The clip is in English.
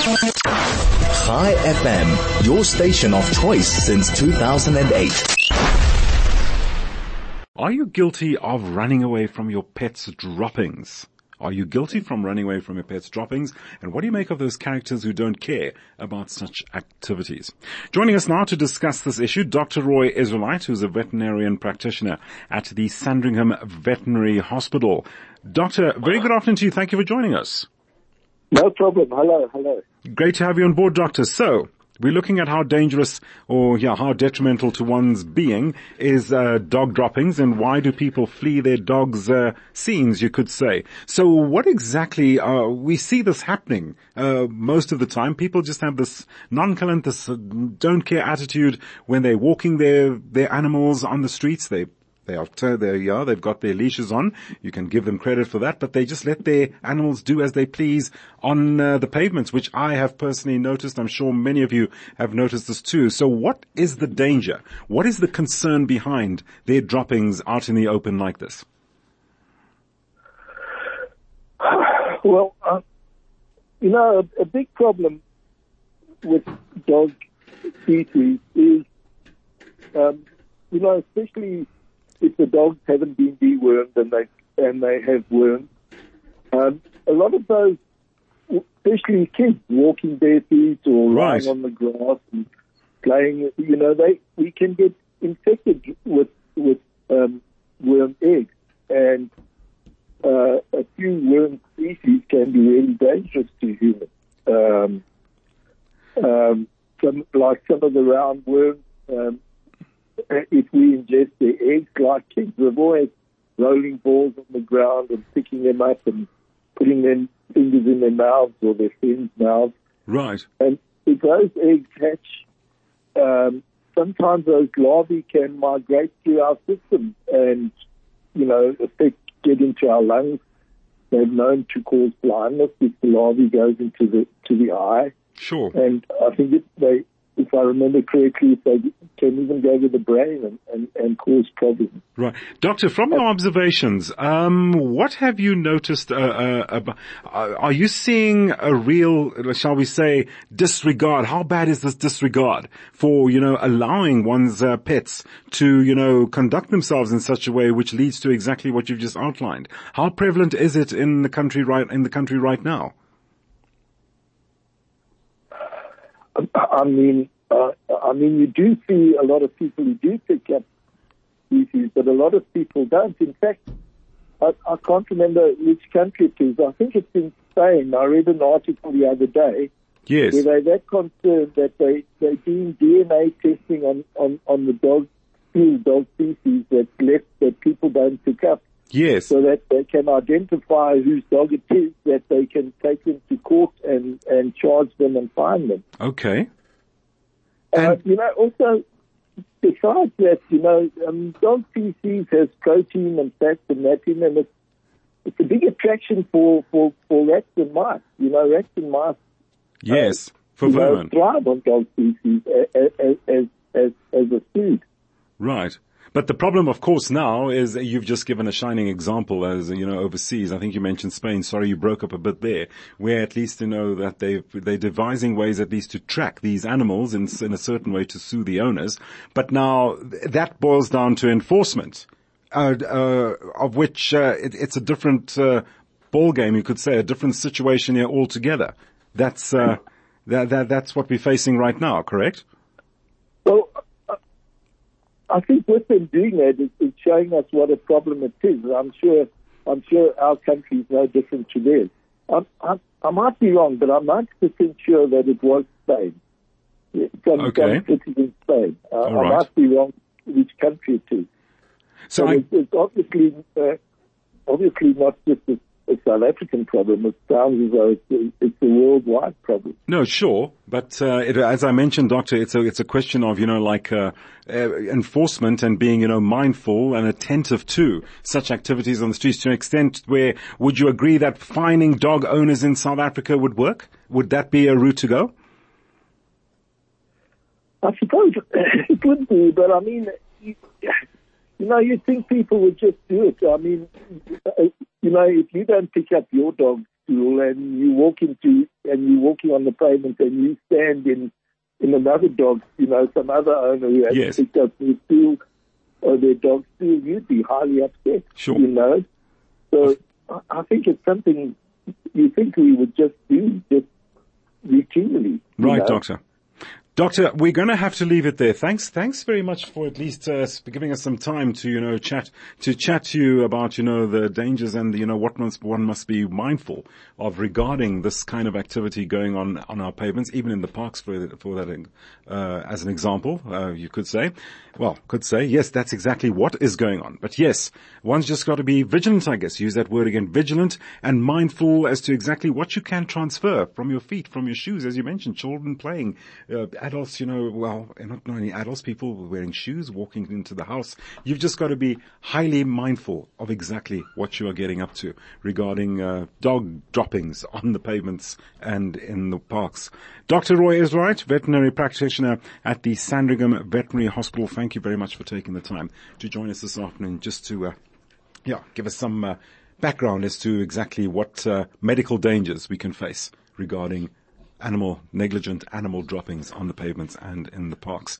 Chai FM, your station of choice since 2008. Are you guilty of running away from your pet's droppings? Are you guilty from running away from your pet's droppings? And what do you make of those characters who don't care about such activities? Joining us now to discuss this issue, Dr. Roy Israelite, who's a veterinarian practitioner at the Sandringham Veterinary Hospital. Doctor, very good afternoon to you. Thank you for joining us. No problem. Hello, hello. Great to have you on board, Doctor. So, we're looking at how dangerous or yeah, how detrimental to one's being is uh, dog droppings and why do people flee their dogs' uh, scenes, you could say. So what exactly, uh, we see this happening uh, most of the time. People just have this nonchalant, this uh, don't care attitude when they're walking their, their animals on the streets. They they are, they yeah, they've got their leashes on. You can give them credit for that, but they just let their animals do as they please on uh, the pavements, which I have personally noticed. I'm sure many of you have noticed this too. So what is the danger? What is the concern behind their droppings out in the open like this? Well, uh, you know, a, a big problem with dog feces is, um, you know, especially if the dogs haven't been dewormed and they and they have worms. Um, a lot of those, especially kids walking bare feet or Right. lying on the grass and playing, you know, they we can get infected with with um, worm eggs, and uh, a few worm species can be really dangerous to humans. Um, um, some like some of the roundworms. Um, if we ingest their eggs, like kids, we're always rolling balls on the ground and picking them up and putting their fingers in their mouths or their friends' mouths. Right. And if those eggs hatch, um, sometimes those larvae can migrate through our system and, you know, affect, get into our lungs. They're known to cause blindness if the larvae goes into the to the eye. Sure. And I think it, they, if I remember correctly, if they can even go to the brain and, and, and cause problems. Right. Doctor, from your observations, um, what have you noticed, uh, uh, uh, are you seeing a real, shall we say, disregard? How bad is this disregard for, you know, allowing one's uh, pets to, you know, conduct themselves in such a way which leads to exactly what you've just outlined? How prevalent is it in the country right, in the country right now? I mean, uh, I mean, you do see a lot of people who do pick up feces, but a lot of people don't. In fact, I, I can't remember which country it is. I think it's in Spain. I read an article the other day Yes. where they're that concerned that they they're doing DNA testing on on on the dog field dog feces that left that people don't pick up, Yes. so that they can identify whose dog it is, that they can take them to court and and charge them and fine them. Okay. Uh, And- you know, also, besides that, you know, um, dog feces has protein and fats and that in them. It's, it's a big attraction for, for, for rats and mice. You know, rats and mice Yes. For you know, vermin. thrive on dog feces as, as, as, as a food. Right. But the problem, of course, now is you've just given a shining example as, you know, overseas. I think you mentioned Spain. Sorry, you broke up a bit there, where at least you know that they they're devising ways at least to track these animals in, in a certain way to sue the owners. But now that boils down to enforcement, uh, uh, of which uh, it, it's a different uh, ball game, you could say, a different situation here altogether. That's uh, that, that that's what we're facing right now, correct? Well, I think with them doing that, it, it's showing us what a problem it is. I'm sure, I'm sure our country is no different to theirs. I, I, I might be wrong, but I'm 90% sure that it was Spain. Yeah, Some, Okay. some cities in Spain. Uh, I right. might be wrong which country it is. So I, it's, it's obviously, uh, obviously not just a, a South African problem. It sounds as though it's a, it's a worldwide problem. No, sure, but uh, it, as I mentioned, Doctor, it's a it's a question of you know like uh, uh, enforcement and being you know mindful and attentive to such activities on the streets to an extent where would you agree that fining dog owners in South Africa would work? Would that be a route to go? I suppose it would be, but I mean, you, you know, you think people would just do it. I mean, uh, you know, if you don't pick up your dog's stool and you walk into and you're walking on the pavement and you stand in in another dog, you know, some other owner who has Yes. picked up their stool or their dog stool, you'd be highly upset. Sure. You know, so I- I think it's something you think we would just do just routinely. Right, know? doctor. Doctor, we're going to have to leave it there. Thanks, thanks very much for at least uh, giving us some time to you know chat to chat to you about you know the dangers and you know what must, one must be mindful of regarding this kind of activity going on on our pavements, even in the parks for for that uh, as an example. Uh, you could say, well, could say yes, that's exactly what is going on. But yes, one's just got to be vigilant. I guess use that word again, vigilant and mindful as to exactly what you can transfer from your feet, from your shoes, as you mentioned, children playing. Uh, adults, you know, well, not only adults, people wearing shoes, walking into the house. You've just got to be highly mindful of exactly what you are getting up to regarding uh, dog droppings on the pavements and in the parks. Dr. Roy Israelite, veterinary practitioner at the Sandringham Veterinary Hospital. Thank you very much for taking the time to join us this afternoon just to, uh, yeah, give us some uh, background as to exactly what uh, medical dangers we can face regarding animal, negligent animal droppings on the pavements and in the parks.